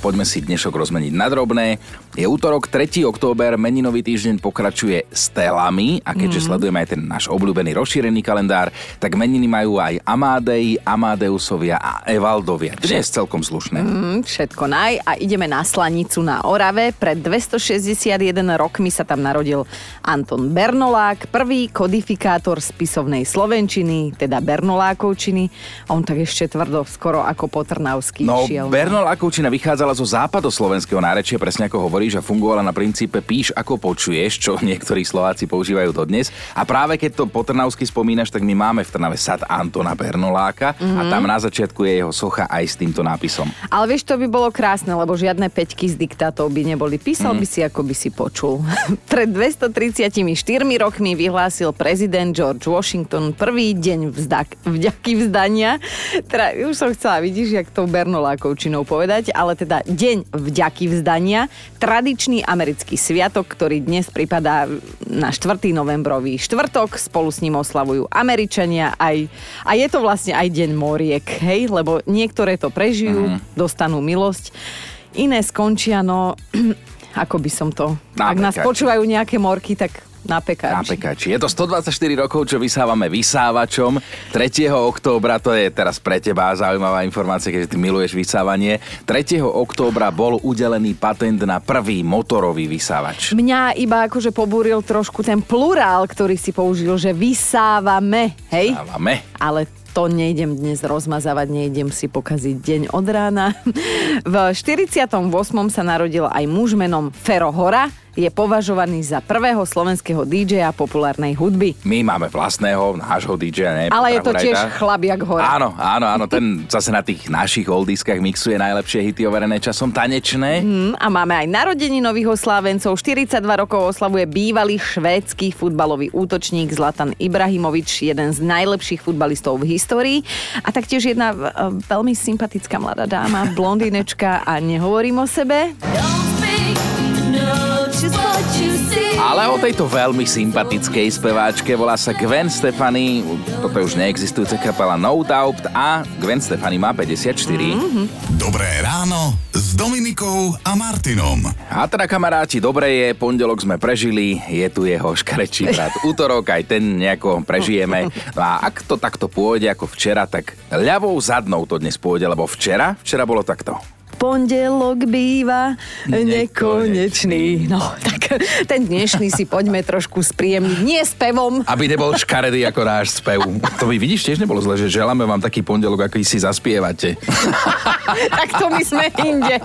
Poďme si dnešok rozmeniť na drobné. Je útorok, 3. október, meninový týždeň pokračuje s telami a keďže mm. sledujeme aj ten náš obľúbený rozšírený kalendár, tak meniny majú aj Amádej, Amadeusovia a Evaldovia. Dnes celkom slušné. Mm, všetko naj a ideme na Slanicu na Orave. Pred 261 rokmi sa tam narodil Anton Bernolák, prvý kodifikátor spisovnej slovenčiny, teda Bernolákovčiny. On tak ešte tvrdo, skoro ako Potrnavský No, šiel. Bernolákovčina vychádzala zo západoslovenského nárečia, presne ako hovoríš, a fungovala na princípe píš ako počuješ, čo niektorí Slováci používajú dodnes. A práve keď to po Trnavsky spomínaš, tak my máme v Trnave sad Antona Bernoláka mm-hmm. a tam na začiatku je jeho socha aj s týmto nápisom. Ale vieš, to by bolo krásne, lebo žiadne peťky z diktátov by neboli. Písal Mhm. by si, ako by si počul. Pred 234 rokmi vyhlásil prezident George Washington prvý deň vzdak, vďaky vzdania. Teda, už som chcela, vidíš, jak tou Bernolákovčinou povedať, ale teda deň vďaky vzdania, tradičný americký sviatok, ktorý dnes pripadá na 4. novembrový štvrtok. Spolu s ním oslavujú Američania aj, a je to vlastne aj deň moriek, hej, lebo niektoré to prežijú, mm. dostanú milosť, iné skončia, no ako by som to... Na Ak nás počúvajú nejaké morky, tak na Na pekáči. pekáči. Je to 124 rokov, čo vysávame vysávačom. 3. októbra, to je teraz pre teba zaujímavá informácia, keďže ty miluješ vysávanie. 3. októbra bol udelený patent na prvý motorový vysávač. Mňa iba akože pobúril trošku ten plurál, ktorý si použil, že vysávame, hej? Vysávame. ale to nejdem dnes rozmazávať, nejdem si pokaziť deň od rána. V 48. sa narodil aj muž menom Fero Hora, je považovaný za prvého slovenského DJ-a populárnej hudby. My máme vlastného, nášho DJ, ne? Ale je to tiež jak hora. Áno, áno, áno, ten zase na tých našich oldiskách mixuje najlepšie hity overené časom tanečné. Hm, A máme aj narodení nových oslávencov. 42 rokov oslavuje bývalý švédsky futbalový útočník Zlatan Ibrahimovič, jeden z najlepších futbalistov v histórii. A taktiež jedna e, veľmi sympatická mladá dáma, blondinečka a nehovorím o sebe. Ale o tejto veľmi sympatickej speváčke volá sa Gwen Stefani, toto je už neexistujúca kapela No Doubt a Gwen Stefani má 54. Mm-hmm. Dobré ráno s Dominikou a Martinom. A teda kamaráti, dobre je, pondelok sme prežili, je tu jeho škarečí brat útorok, aj ten nejako prežijeme. No a ak to takto pôjde ako včera, tak ľavou zadnou to dnes pôjde, lebo včera, včera bolo takto. Pondelok býva nekonečný. No, tak ten dnešný si poďme trošku spríjemniť. Nie s pevom. Aby nebol škaredý ako náš spev. To vy vidíš, tiež nebolo zle, že želáme vám taký pondelok, aký si zaspievate. Tak to my sme inde.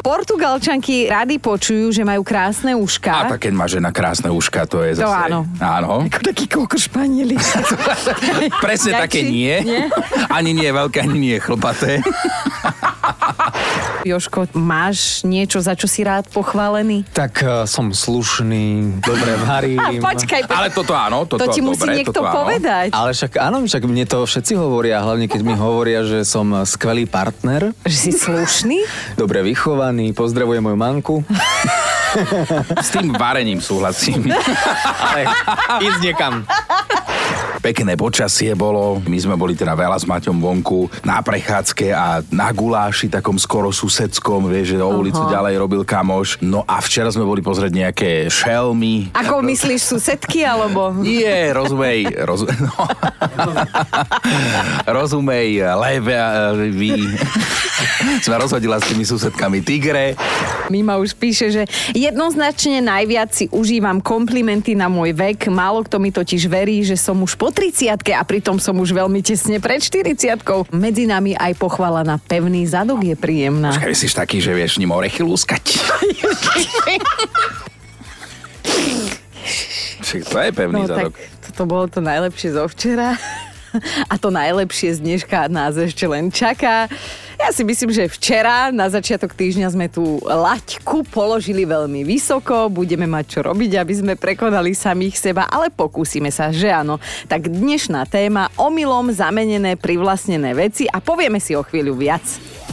Portugalčanky rady počujú, že majú krásne A uška. tak keď má žena krásne uška, to je To zase... áno. Áno. Ako taký koko španieli. Presne Ďakči. také nie. Nie? Ani nie veľké, ani nie chlpaté. Joško, máš niečo, za čo si rád pochválený? Tak uh, som slušný, dobre varím. A počkaj, počkaj. Ale toto áno, toto to ti musí dobre, niekto toto áno. povedať. Ale však áno, však mne to všetci hovoria, hlavne keď mi hovoria, že som skvelý partner, Že si slušný? dobre vychovaný, pozdravujem moju manku. S tým varením súhlasím. Ale ísť niekam. Pekné počasie bolo, my sme boli teda veľa s Maťom vonku na prechádzke a na guláši takom skoro susedskom, vieš, že o ulicu ďalej robil kamoš. No a včera sme boli pozrieť nejaké šelmy. Ako myslíš susedky, alebo... Nie, rozumej, roz, no. rozumej, leve, vy. Sme rozhodila s tými susedkami tigre. Mima už píše, že jednoznačne najviac si užívam komplimenty na môj vek. Málo kto mi totiž verí, že som už po 30 a pritom som už veľmi tesne pred 40 Medzi nami aj pochvala na pevný zadok je príjemná. Keď si taký, že vieš ním orechy lúskať. Však to je pevný No zadok. tak toto bolo to najlepšie zo včera. A to najlepšie z dneška nás ešte len čaká. Ja si myslím, že včera na začiatok týždňa sme tú laťku položili veľmi vysoko, budeme mať čo robiť, aby sme prekonali samých seba, ale pokúsime sa, že áno. Tak dnešná téma, omylom zamenené privlastnené veci a povieme si o chvíľu viac.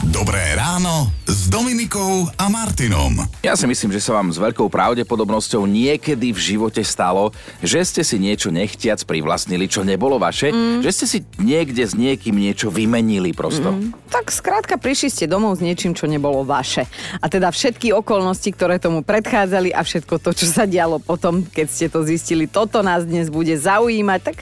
Dobré ráno Dominikou a Martinom. Ja si myslím, že sa vám s veľkou pravdepodobnosťou niekedy v živote stalo, že ste si niečo nechtiac privlastnili, čo nebolo vaše, mm. že ste si niekde s niekým niečo vymenili prosto. Mm. Tak skrátka prišli ste domov s niečím, čo nebolo vaše. A teda všetky okolnosti, ktoré tomu predchádzali a všetko to, čo sa dialo potom, keď ste to zistili, toto nás dnes bude zaujímať. Tak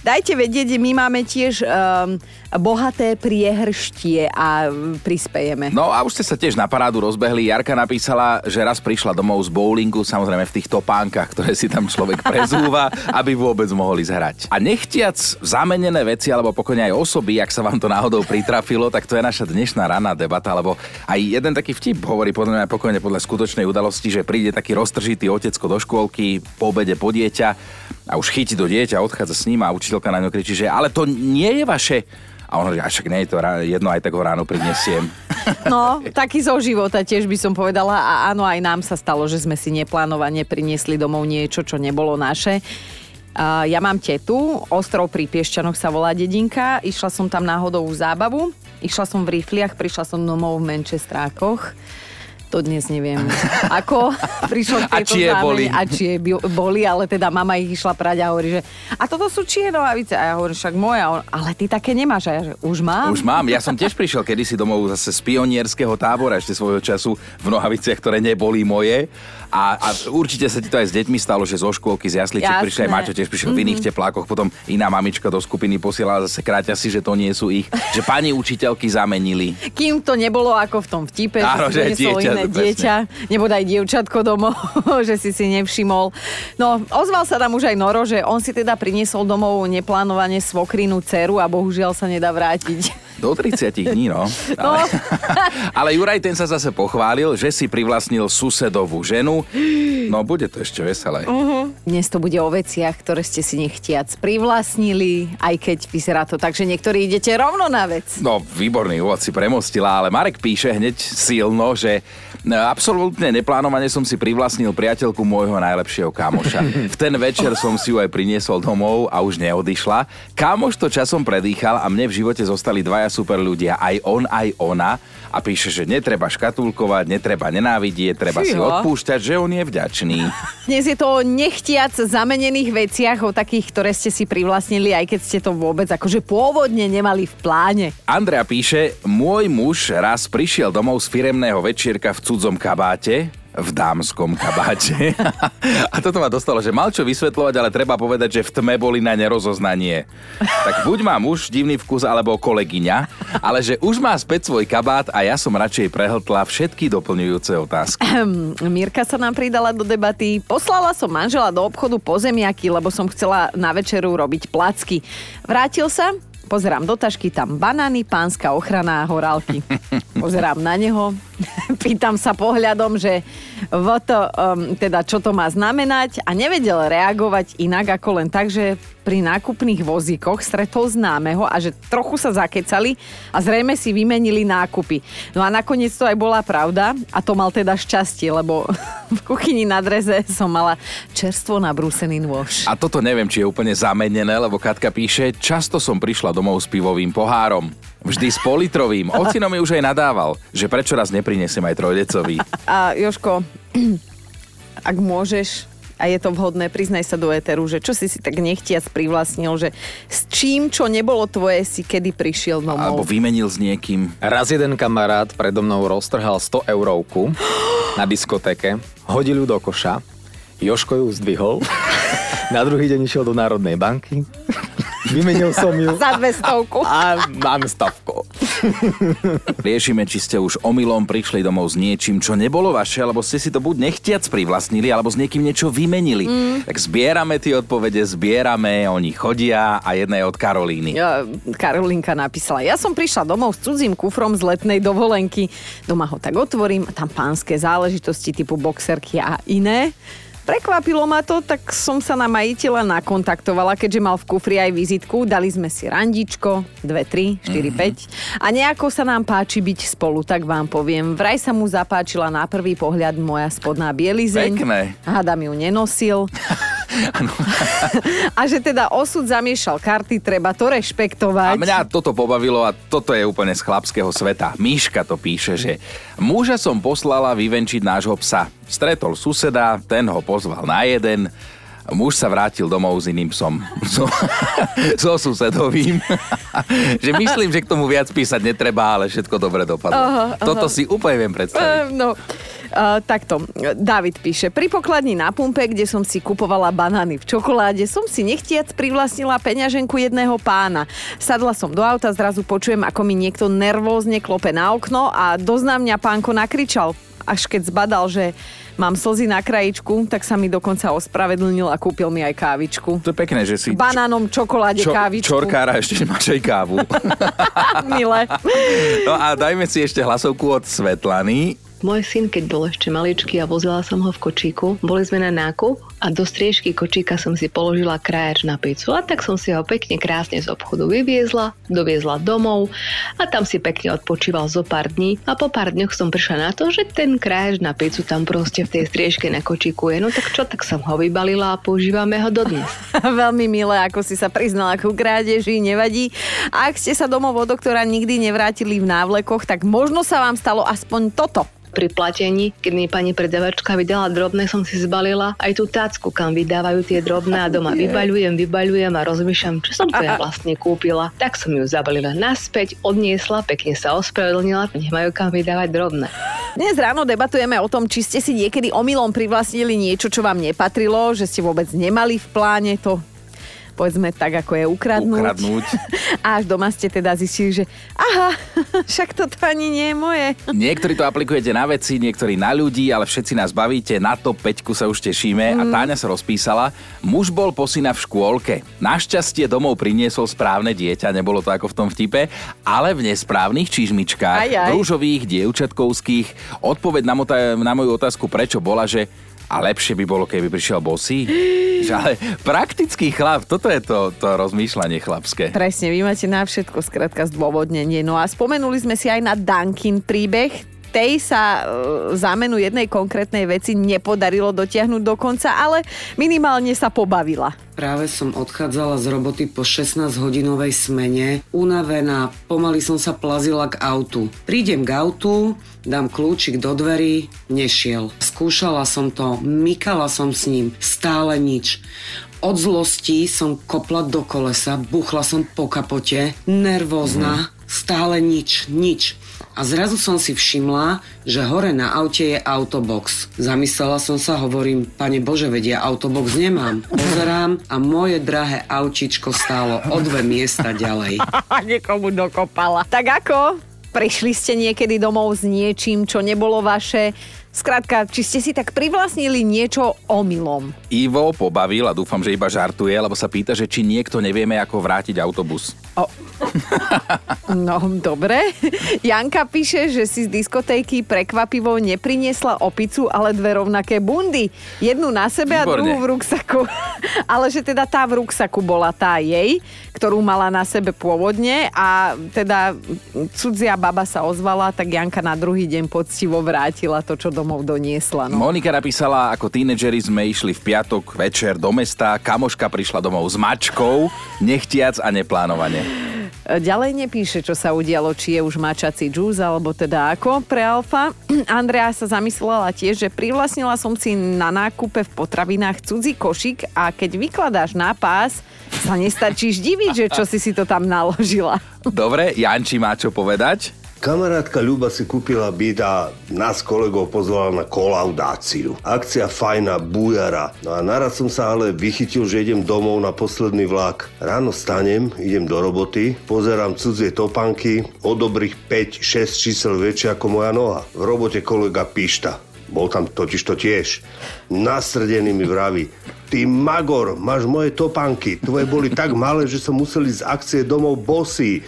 dajte vedieť, my máme tiež um, bohaté priehrštie a prispejeme. No a už ste sa tiež na parádu rozbehli. Jarka napísala, že raz prišla domov z bowlingu, samozrejme v tých topánkach, ktoré si tam človek prezúva, aby vôbec mohli zhrať. A nechtiac zamenené veci, alebo pokojne aj osoby, ak sa vám to náhodou pritrafilo, tak to je naša dnešná raná debata, lebo aj jeden taký vtip hovorí podľa mňa pokojne podľa skutočnej udalosti, že príde taký roztržitý otecko do škôlky, po obede po dieťa a už chytí do dieťa, odchádza s ním a učiteľka na ňo kričí, že ale to nie je vaše a on hovorí, a však nie je to jedno, aj tak ho ráno prinesiem. No, taký zo života tiež by som povedala. A áno, aj nám sa stalo, že sme si neplánovane priniesli domov niečo, čo nebolo naše. Uh, ja mám tetu, ostrov pri Piešťanoch sa volá dedinka. Išla som tam náhodou v zábavu. Išla som v rifliach, prišla som domov v Manchesterákoch to dnes neviem. Ako prišlo k tejto a či je boli. A či je boli, ale teda mama ich išla prať a hovorí, že a toto sú čie nohavice. A ja hovorím, však moja. Ale ty také nemáš. A ja, že už mám? Už mám. Ja som tiež prišiel kedysi domov zase z pionierského tábora ešte svojho času v nohaviciach, ktoré neboli moje. A, a určite sa ti to aj s deťmi stalo, že zo škôlky, z jasličiek prišli aj Maťo tiež prišiel mm-hmm. v iných mhm. teplákoch, potom iná mamička do skupiny posielala zase kráťa si, že to nie sú ich, že pani učiteľky zamenili. Kým to nebolo ako v tom vtipe, Áno, že, že dieťa, iné dieťa, nebodaj dievčatko domov, že si si nevšimol. No, ozval sa tam už aj Noro, že on si teda priniesol domov neplánovane svokrinu dceru a bohužiaľ sa nedá vrátiť. Do 30 dní, no. no. Ale, ale Juraj ten sa zase pochválil, že si privlastnil susedovú ženu. No, bude to ešte veselé. Uh-huh. Dnes to bude o veciach, ktoré ste si nechtiac privlastnili, aj keď vyzerá to tak, že niektorí idete rovno na vec. No, výborný úvod si premostila, ale Marek píše hneď silno, že absolútne neplánovane som si privlastnil priateľku môjho najlepšieho kamoša. V ten večer som si ju aj priniesol domov a už neodišla. Kamoš to časom predýchal a mne v živote zostali dvaja super ľudia, aj on, aj ona. A píše, že netreba škatulkovať, netreba nenávidieť, treba Fího. si odpúšťať, že on je vďačný. Dnes je to o nechtiac zamenených veciach, o takých, ktoré ste si privlastnili, aj keď ste to vôbec akože pôvodne nemali v pláne. Andrea píše, môj muž raz prišiel domov z firemného večierka v cudzom kabáte, v dámskom kabáte. A toto ma dostalo, že mal čo vysvetľovať, ale treba povedať, že v tme boli na nerozoznanie. Tak buď má muž divný vkus, alebo kolegyňa, ale že už má späť svoj kabát a ja som radšej prehltla všetky doplňujúce otázky. Mirka sa nám pridala do debaty. Poslala som manžela do obchodu po zemiaky, lebo som chcela na večeru robiť placky. Vrátil sa, Pozerám do tašky, tam banány, pánska ochrana a horálky. Pozerám na neho, pýtam sa pohľadom, že to, um, teda čo to má znamenať a nevedel reagovať inak ako len tak, že pri nákupných vozíkoch stretol známeho a že trochu sa zakecali a zrejme si vymenili nákupy. No a nakoniec to aj bola pravda a to mal teda šťastie, lebo v kuchyni na dreze som mala čerstvo nabrúsený nôž. A toto neviem, či je úplne zamenené, lebo Katka píše, často som prišla domov s pivovým pohárom. Vždy s politrovým. Ocino mi už aj nadával, že prečo raz neprinesiem aj trojdecový. A Joško, ak môžeš, a je to vhodné, priznaj sa do éteru, že čo si si tak nechtiac privlastnil, že s čím, čo nebolo tvoje, si kedy prišiel domov. Alebo vymenil s niekým. Raz jeden kamarát predo mnou roztrhal 100 eurovku na diskotéke, hodil ju do koša, Joško ju zdvihol, na druhý deň išiel do Národnej banky, Vymenil som ju. Za dve stovku. A, mám stavku. Riešime, či ste už omylom prišli domov s niečím, čo nebolo vaše, alebo ste si to buď nechtiac privlastnili, alebo s niekým niečo vymenili. Mm. Tak zbierame tie odpovede, zbierame, oni chodia a jedna je od Karolíny. Ja, Karolínka napísala, ja som prišla domov s cudzím kufrom z letnej dovolenky. Doma ho tak otvorím, tam pánske záležitosti typu boxerky a iné. Prekvapilo ma to, tak som sa na majiteľa nakontaktovala, keďže mal v kufri aj vizitku. Dali sme si randičko, 2, 3, 4, mm-hmm. 5. A nejako sa nám páči byť spolu, tak vám poviem. Vraj sa mu zapáčila na prvý pohľad moja spodná bielizeň. Pekné. Hádam ju nenosil. a že teda osud zamiešal karty, treba to rešpektovať. A mňa toto pobavilo a toto je úplne z chlapského sveta. Míška to píše, že muža som poslala vyvenčiť nášho psa. Stretol suseda, ten ho pozval na jeden, muž sa vrátil domov s iným psom. So, so susedovým. že myslím, že k tomu viac písať netreba, ale všetko dobre dopadlo. Aha, aha. Toto si úplne viem predstaviť. Uh, no. Uh, takto, David píše, pri pokladni na pumpe, kde som si kupovala banány v čokoláde, som si nechtiac privlastnila peňaženku jedného pána. Sadla som do auta, zrazu počujem, ako mi niekto nervózne klope na okno a dozná mňa pánko nakričal. Až keď zbadal, že mám slzy na krajičku, tak sa mi dokonca ospravedlnil a kúpil mi aj kávičku. To je pekné, že si... Banánom, čokoláde, čo, kávičku. Čorkára, ešte máš aj kávu. Milé. No a dajme si ešte hlasovku od Svetlany. Môj syn, keď bol ešte maličký a vozila som ho v kočíku, boli sme na nákup a do striežky kočíka som si položila krajač na pizzu a tak som si ho pekne krásne z obchodu vyviezla, doviezla domov a tam si pekne odpočíval zo pár dní a po pár dňoch som prišla na to, že ten krajač na pizzu tam proste v tej striežke na kočíku je. No tak čo, tak som ho vybalila a používame ho dodnes. Veľmi milé, ako si sa priznala ku krádeži, nevadí. Ak ste sa domov od doktora nikdy nevrátili v návlekoch, tak možno sa vám stalo aspoň toto pri platení, keď mi pani predavačka vydala drobné, som si zbalila aj tú tácku, kam vydávajú tie drobné a doma vybaľujem, vybaľujem a rozmýšľam, čo som to ja vlastne kúpila. Tak som ju zabalila naspäť, odniesla, pekne sa ospravedlnila, nech majú kam vydávať drobné. Dnes ráno debatujeme o tom, či ste si niekedy omylom privlastnili niečo, čo vám nepatrilo, že ste vôbec nemali v pláne to povedzme tak, ako je ukradnúť. ukradnúť. A až doma ste teda zistili, že aha, však toto ani nie je moje. Niektorí to aplikujete na veci, niektorí na ľudí, ale všetci nás bavíte, na to peťku sa už tešíme. Mm. A mhm. Táňa sa rozpísala, muž bol posina v škôlke. Našťastie domov priniesol správne dieťa, nebolo to ako v tom vtipe, ale v nesprávnych čižmičkách, aj, aj. rúžových, dievčatkovských. Odpoveď na, mota- na moju otázku, prečo bola, že a lepšie by bolo, keby prišiel bosý. ale praktický chlap, toto je to, to rozmýšľanie chlapské. Presne, vy máte na všetko skrátka zdôvodnenie. No a spomenuli sme si aj na Dunkin príbeh, tej sa e, zámenu jednej konkrétnej veci nepodarilo dotiahnuť do konca, ale minimálne sa pobavila. Práve som odchádzala z roboty po 16-hodinovej smene, unavená, pomaly som sa plazila k autu. Prídem k autu, dám kľúčik do dverí, nešiel. Skúšala som to, mykala som s ním, stále nič. Od zlosti som kopla do kolesa, buchla som po kapote, nervózna, mm. Stále nič, nič. A zrazu som si všimla, že hore na aute je autobox. Zamyslela som sa, hovorím, pane Bože, vedia, autobox nemám. Pozerám a moje drahé autičko stálo o dve miesta ďalej. Niekomu dokopala. Tak ako? Prišli ste niekedy domov s niečím, čo nebolo vaše? Skrátka, či ste si tak privlastnili niečo omylom? Ivo pobavil a dúfam, že iba žartuje, lebo sa pýta, že či niekto nevieme, ako vrátiť autobus. O. No, dobre. Janka píše, že si z diskotéky prekvapivo nepriniesla opicu, ale dve rovnaké bundy. Jednu na sebe Výborne. a druhú v ruksaku. Ale že teda tá v ruksaku bola tá jej, ktorú mala na sebe pôvodne a teda cudzia baba sa ozvala, tak Janka na druhý deň poctivo vrátila to, čo domov doniesla. No. Monika napísala, ako tínedžeri sme išli v piatok večer do mesta, kamoška prišla domov s mačkou, nechtiac a neplánovane. Ďalej nepíše, čo sa udialo, či je už mačací džús, alebo teda ako pre Alfa. Andrea sa zamyslela tiež, že privlastnila som si na nákupe v potravinách cudzí košík a keď vykladáš na pás, sa nestačíš diviť, že čo si si to tam naložila. Dobre, Janči má čo povedať? Kamarátka Ľuba si kúpila byt a nás kolegov pozvala na kolaudáciu. Akcia fajná, bujara. No a naraz som sa ale vychytil, že idem domov na posledný vlak. Ráno stanem, idem do roboty, pozerám cudzie topanky, o dobrých 5-6 čísel väčšie ako moja noha. V robote kolega Pišta. Bol tam totiž to tiež. Nasrdený mi vraví, ty magor, máš moje topanky. Tvoje boli tak malé, že som museli z akcie domov bosy.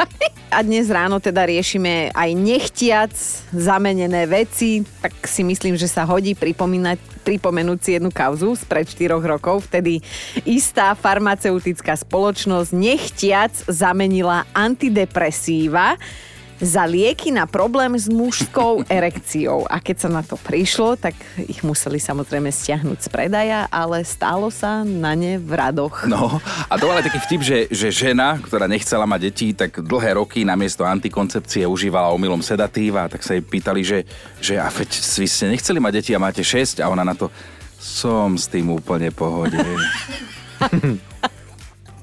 A dnes ráno teda riešime aj nechtiac zamenené veci, tak si myslím, že sa hodí pripomínať, pripomenúť si jednu kauzu z pred 4 rokov. Vtedy istá farmaceutická spoločnosť nechtiac zamenila antidepresíva za lieky na problém s mužskou erekciou. A keď sa na to prišlo, tak ich museli samozrejme stiahnuť z predaja, ale stálo sa na ne v radoch. No, a to ale taký vtip, že, že žena, ktorá nechcela mať deti, tak dlhé roky namiesto antikoncepcie užívala omylom sedatíva, tak sa jej pýtali, že, že a veď vy ste nechceli mať deti a máte 6 a ona na to som s tým úplne pohode.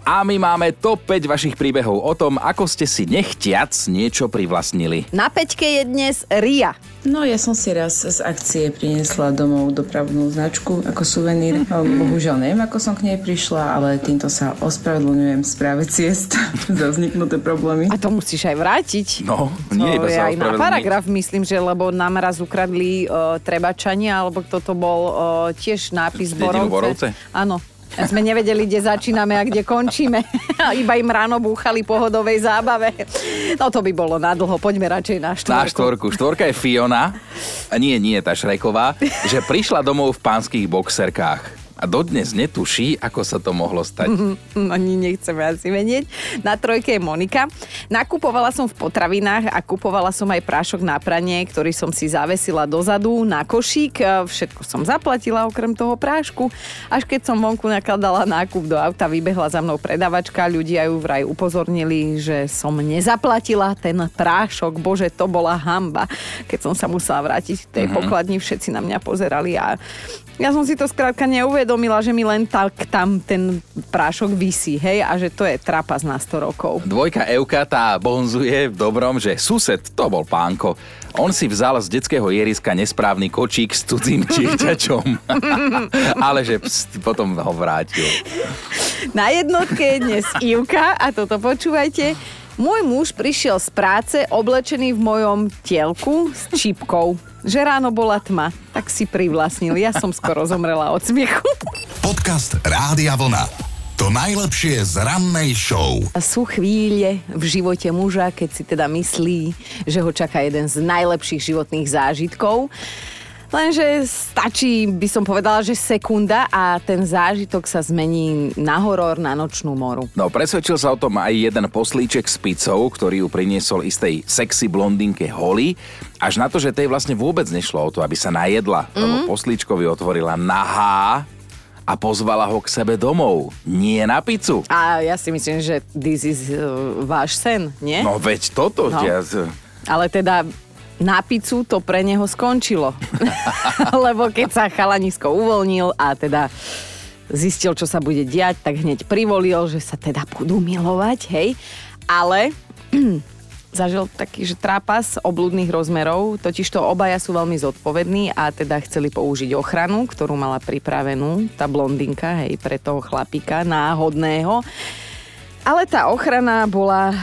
A my máme top 5 vašich príbehov o tom, ako ste si nechtiac niečo privlastnili. Na peťke je dnes Ria. No ja som si raz z akcie priniesla domov dopravnú značku ako suvenír. Bohužiaľ neviem, ako som k nej prišla, ale týmto sa ospravedlňujem správe ciest za vzniknuté problémy. A to musíš aj vrátiť. No, nie to iba sa aj na paragraf, myslím, že lebo nám raz ukradli uh, trebačania, alebo kto to bol, uh, tiež nápis Borovce. Borovce? Áno. Sme nevedeli, kde začíname a kde končíme. Iba im ráno búchali pohodovej zábave. No to by bolo nadlho. Poďme radšej na štvorku. Na štvorku. Štvorka je Fiona, nie, nie tá Šreková, že prišla domov v pánskych boxerkách. A dodnes netuší, ako sa to mohlo stať. Ani nechceme asi vedieť. Na trojke je Monika. Nakupovala som v potravinách a kupovala som aj prášok na pranie, ktorý som si zavesila dozadu na košík. E, Všetko som zaplatila okrem toho prášku. Až keď som vonku nakladala nákup do auta, vybehla za mnou predavačka. Ľudia ju vraj upozornili, že som nezaplatila ten prášok. Bože, to bola hamba. Keď som sa musela vrátiť k tej pokladni, všetci na mňa pozerali a ja som si to skrátka neuvedomila, že mi len tak tam ten prášok visí, hej, a že to je trapas na 100 rokov. Dvojka Euka tá bonzuje v dobrom, že sused to bol pánko. On si vzal z detského jeriska nesprávny kočík s cudzím dieťačom. Ale že pst, potom ho vrátil. Na jednotke je dnes Ivka a toto počúvajte. Môj muž prišiel z práce oblečený v mojom tielku s čipkou. Že ráno bola tma, tak si privlastnil. Ja som skoro zomrela od smiechu. Podcast Rádia Vlna. To najlepšie z rannej show. Sú chvíle v živote muža, keď si teda myslí, že ho čaká jeden z najlepších životných zážitkov. Lenže stačí, by som povedala, že sekunda a ten zážitok sa zmení na horor, na nočnú moru. No, presvedčil sa o tom aj jeden poslíček s pizzou, ktorý ju priniesol istej sexy blondinke Holly, až na to, že tej vlastne vôbec nešlo o to, aby sa najedla, mm. lebo poslíčkovi otvorila nahá a pozvala ho k sebe domov. Nie na pizzu. A ja si myslím, že this is uh, váš sen, nie? No veď toto, No. ja, Ale teda na pizzu to pre neho skončilo. Lebo keď sa chalanisko uvoľnil a teda zistil, čo sa bude diať, tak hneď privolil, že sa teda budú milovať, hej. Ale zažil taký, že trápas obludných rozmerov, totiž to obaja sú veľmi zodpovední a teda chceli použiť ochranu, ktorú mala pripravenú tá blondinka, hej, pre toho chlapika náhodného. Ale tá ochrana bola uh,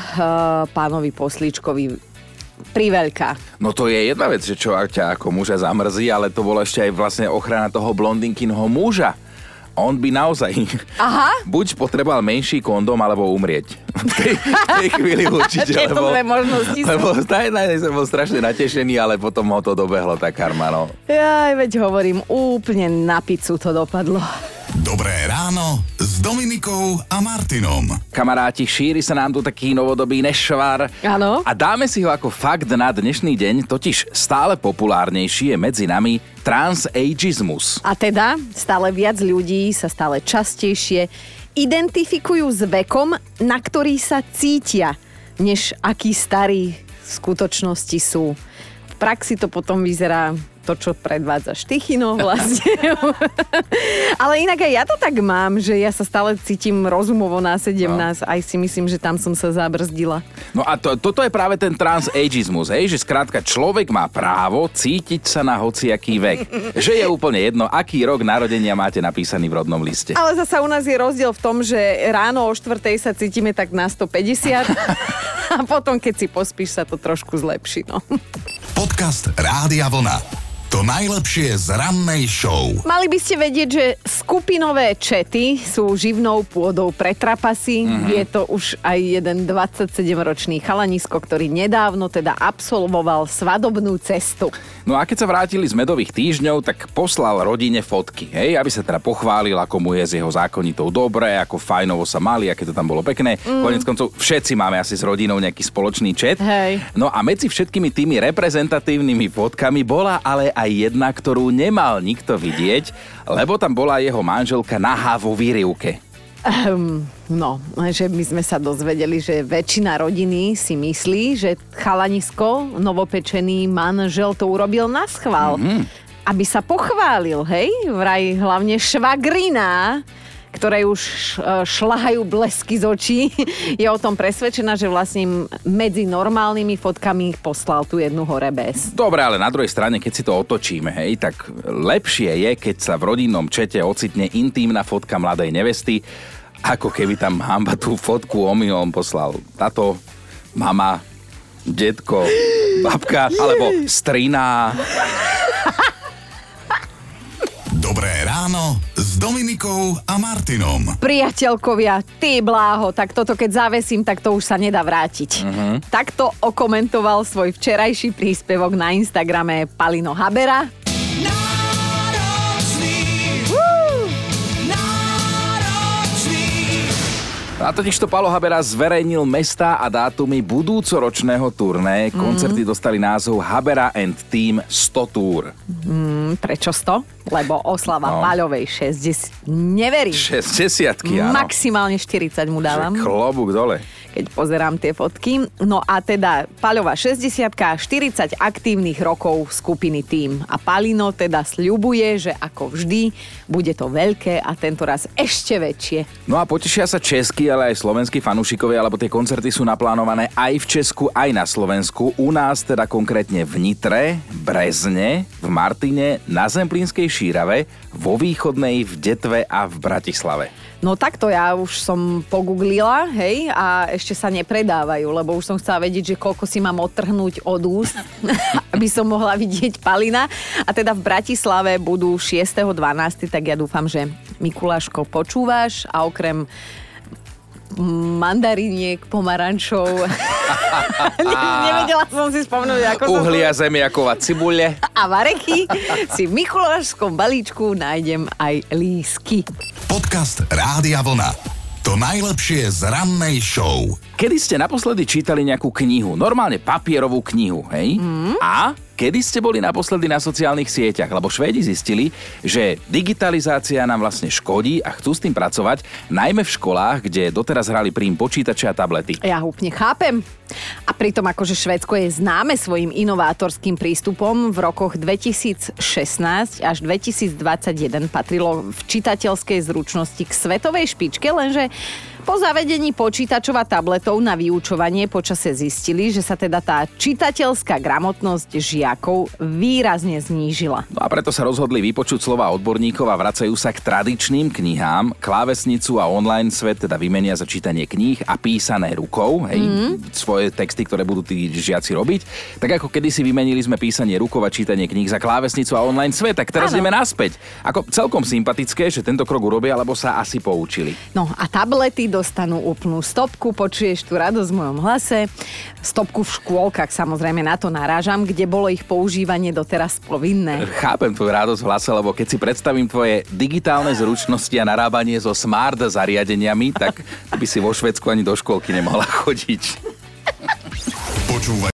pánovi poslíčkovi priveľká. No to je jedna vec, že čo ťa ako muža zamrzí, ale to bola ešte aj vlastne ochrana toho blondinkinho muža. On by naozaj Aha. buď potreboval menší kondom, alebo umrieť. V tej, v tej chvíli určite. Lebo, možnosti lebo na jednej som bol strašne natešený, ale potom ho to dobehlo tá karma. No. Ja veď hovorím, úplne na pizzu to dopadlo. Dobré ráno s Dominikou a Martinom. Kamaráti, šíri sa nám tu taký novodobý nešvar. Áno. A dáme si ho ako fakt na dnešný deň, totiž stále populárnejší je medzi nami transageizmus. A teda stále viac ľudí sa stále častejšie identifikujú s vekom, na ktorý sa cítia, než akí starí v skutočnosti sú. V praxi to potom vyzerá to, čo predvádza Štychino vlastne. Ale inak aj ja to tak mám, že ja sa stále cítim rozumovo na 17, no. aj si myslím, že tam som sa zabrzdila. No a to, toto je práve ten transageizmus, hej, že skrátka človek má právo cítiť sa na hociaký vek. že je úplne jedno, aký rok narodenia máte napísaný v rodnom liste. Ale zasa u nás je rozdiel v tom, že ráno o štvrtej sa cítime tak na 150 a potom, keď si pospíš, sa to trošku zlepší. No. Podcast Rádia Vlna. To najlepšie z rannej show. Mali by ste vedieť, že skupinové čety sú živnou pôdou pre trapasy. Mm-hmm. Je to už aj jeden 27-ročný chalanisko, ktorý nedávno teda absolvoval svadobnú cestu. No a keď sa vrátili z medových týždňov, tak poslal rodine fotky, hej, aby sa teda pochválil, ako mu je s jeho zákonitou dobre, ako fajnovo sa mali, aké to tam bolo pekné. Mm. Konec koncov všetci máme asi s rodinou nejaký spoločný čet. Hej. No a medzi všetkými tými reprezentatívnymi fotkami bola ale aj jedna, ktorú nemal nikto vidieť, lebo tam bola jeho manželka nahá vo výrivke. Um, no, že my sme sa dozvedeli, že väčšina rodiny si myslí, že chalanisko, novopečený manžel to urobil na schvál. Mm-hmm. Aby sa pochválil, hej? Vraj hlavne švagrina ktoré už šlahajú blesky z očí, je o tom presvedčená, že vlastne medzi normálnymi fotkami poslal tú jednu hore bez. Dobre, ale na druhej strane, keď si to otočíme, hej, tak lepšie je, keď sa v rodinnom čete ocitne intímna fotka mladej nevesty, ako keby tam hamba tú fotku omylom poslal tato, mama, detko, babka, alebo strina. Dobré ráno Dominikou a Martinom. Priateľkovia, ty bláho, tak toto keď zavesím, tak to už sa nedá vrátiť. Uh-huh. Takto okomentoval svoj včerajší príspevok na Instagrame Palino Habera. A totiž to Palo Habera zverejnil mesta a dátumy budúcoročného turné. Koncerty dostali názov Habera and Team 100 Tour. Mm, prečo 100? Lebo oslava No. no. Paľovej 60. Neverím. 60 áno. Maximálne 40 mu dávam. Že Klobúk dole. Keď pozerám tie fotky. No a teda Paľová 60 40 aktívnych rokov skupiny Tým. A Palino teda sľubuje, že ako vždy bude to veľké a tento raz ešte väčšie. No a potešia sa českí, ale aj slovenskí fanúšikovia, lebo tie koncerty sú naplánované aj v Česku, aj na Slovensku. U nás teda konkrétne v Nitre, Brezne, v Martine, na Zemplínskej Šírave, vo Východnej, v Detve a v Bratislave. No takto ja už som pogooglila, hej, a ešte sa nepredávajú, lebo už som chcela vedieť, že koľko si mám odtrhnúť od úst, aby som mohla vidieť Palina. A teda v Bratislave budú 6.12., tak ja dúfam, že Mikuláško počúvaš a okrem mandariniek, pomarančov. Nevedela som si spomnúť, ako Uhlia, zemiakova cibule. a varechy si v Mikulášskom balíčku nájdem aj lísky. Podcast Rádia Vlna. To najlepšie z rannej show. Kedy ste naposledy čítali nejakú knihu? Normálne papierovú knihu, hej? Mm. A kedy ste boli naposledy na sociálnych sieťach? Lebo Švédi zistili, že digitalizácia nám vlastne škodí a chcú s tým pracovať, najmä v školách, kde doteraz hrali prím počítače a tablety. Ja úplne chápem. A pritom akože Švédsko je známe svojim inovátorským prístupom. V rokoch 2016 až 2021 patrilo v čitateľskej zručnosti k svetovej špičke, lenže po zavedení počítačov a tabletov na vyučovanie počase zistili, že sa teda tá čitateľská gramotnosť žiakov výrazne znížila. No a preto sa rozhodli vypočuť slova odborníkov a vracajú sa k tradičným knihám. Klávesnicu a online svet teda vymenia za čítanie kníh a písané rukou, hej, mm. svoje texty, ktoré budú tí žiaci robiť. Tak ako kedysi vymenili sme písanie rukou a čítanie kníh za klávesnicu a online svet, tak teraz ideme naspäť. Ako celkom sympatické, že tento krok urobia, lebo sa asi poučili. No a tablety dostanú úplnú stopku, počuješ tú radosť v mojom hlase. Stopku v škôlkach, samozrejme na to narážam, kde bolo ich používanie doteraz povinné. Chápem tvoju radosť v hlase, lebo keď si predstavím tvoje digitálne zručnosti a narábanie so smart zariadeniami, tak by si vo Švedsku ani do škôlky nemohla chodiť. Počúvaj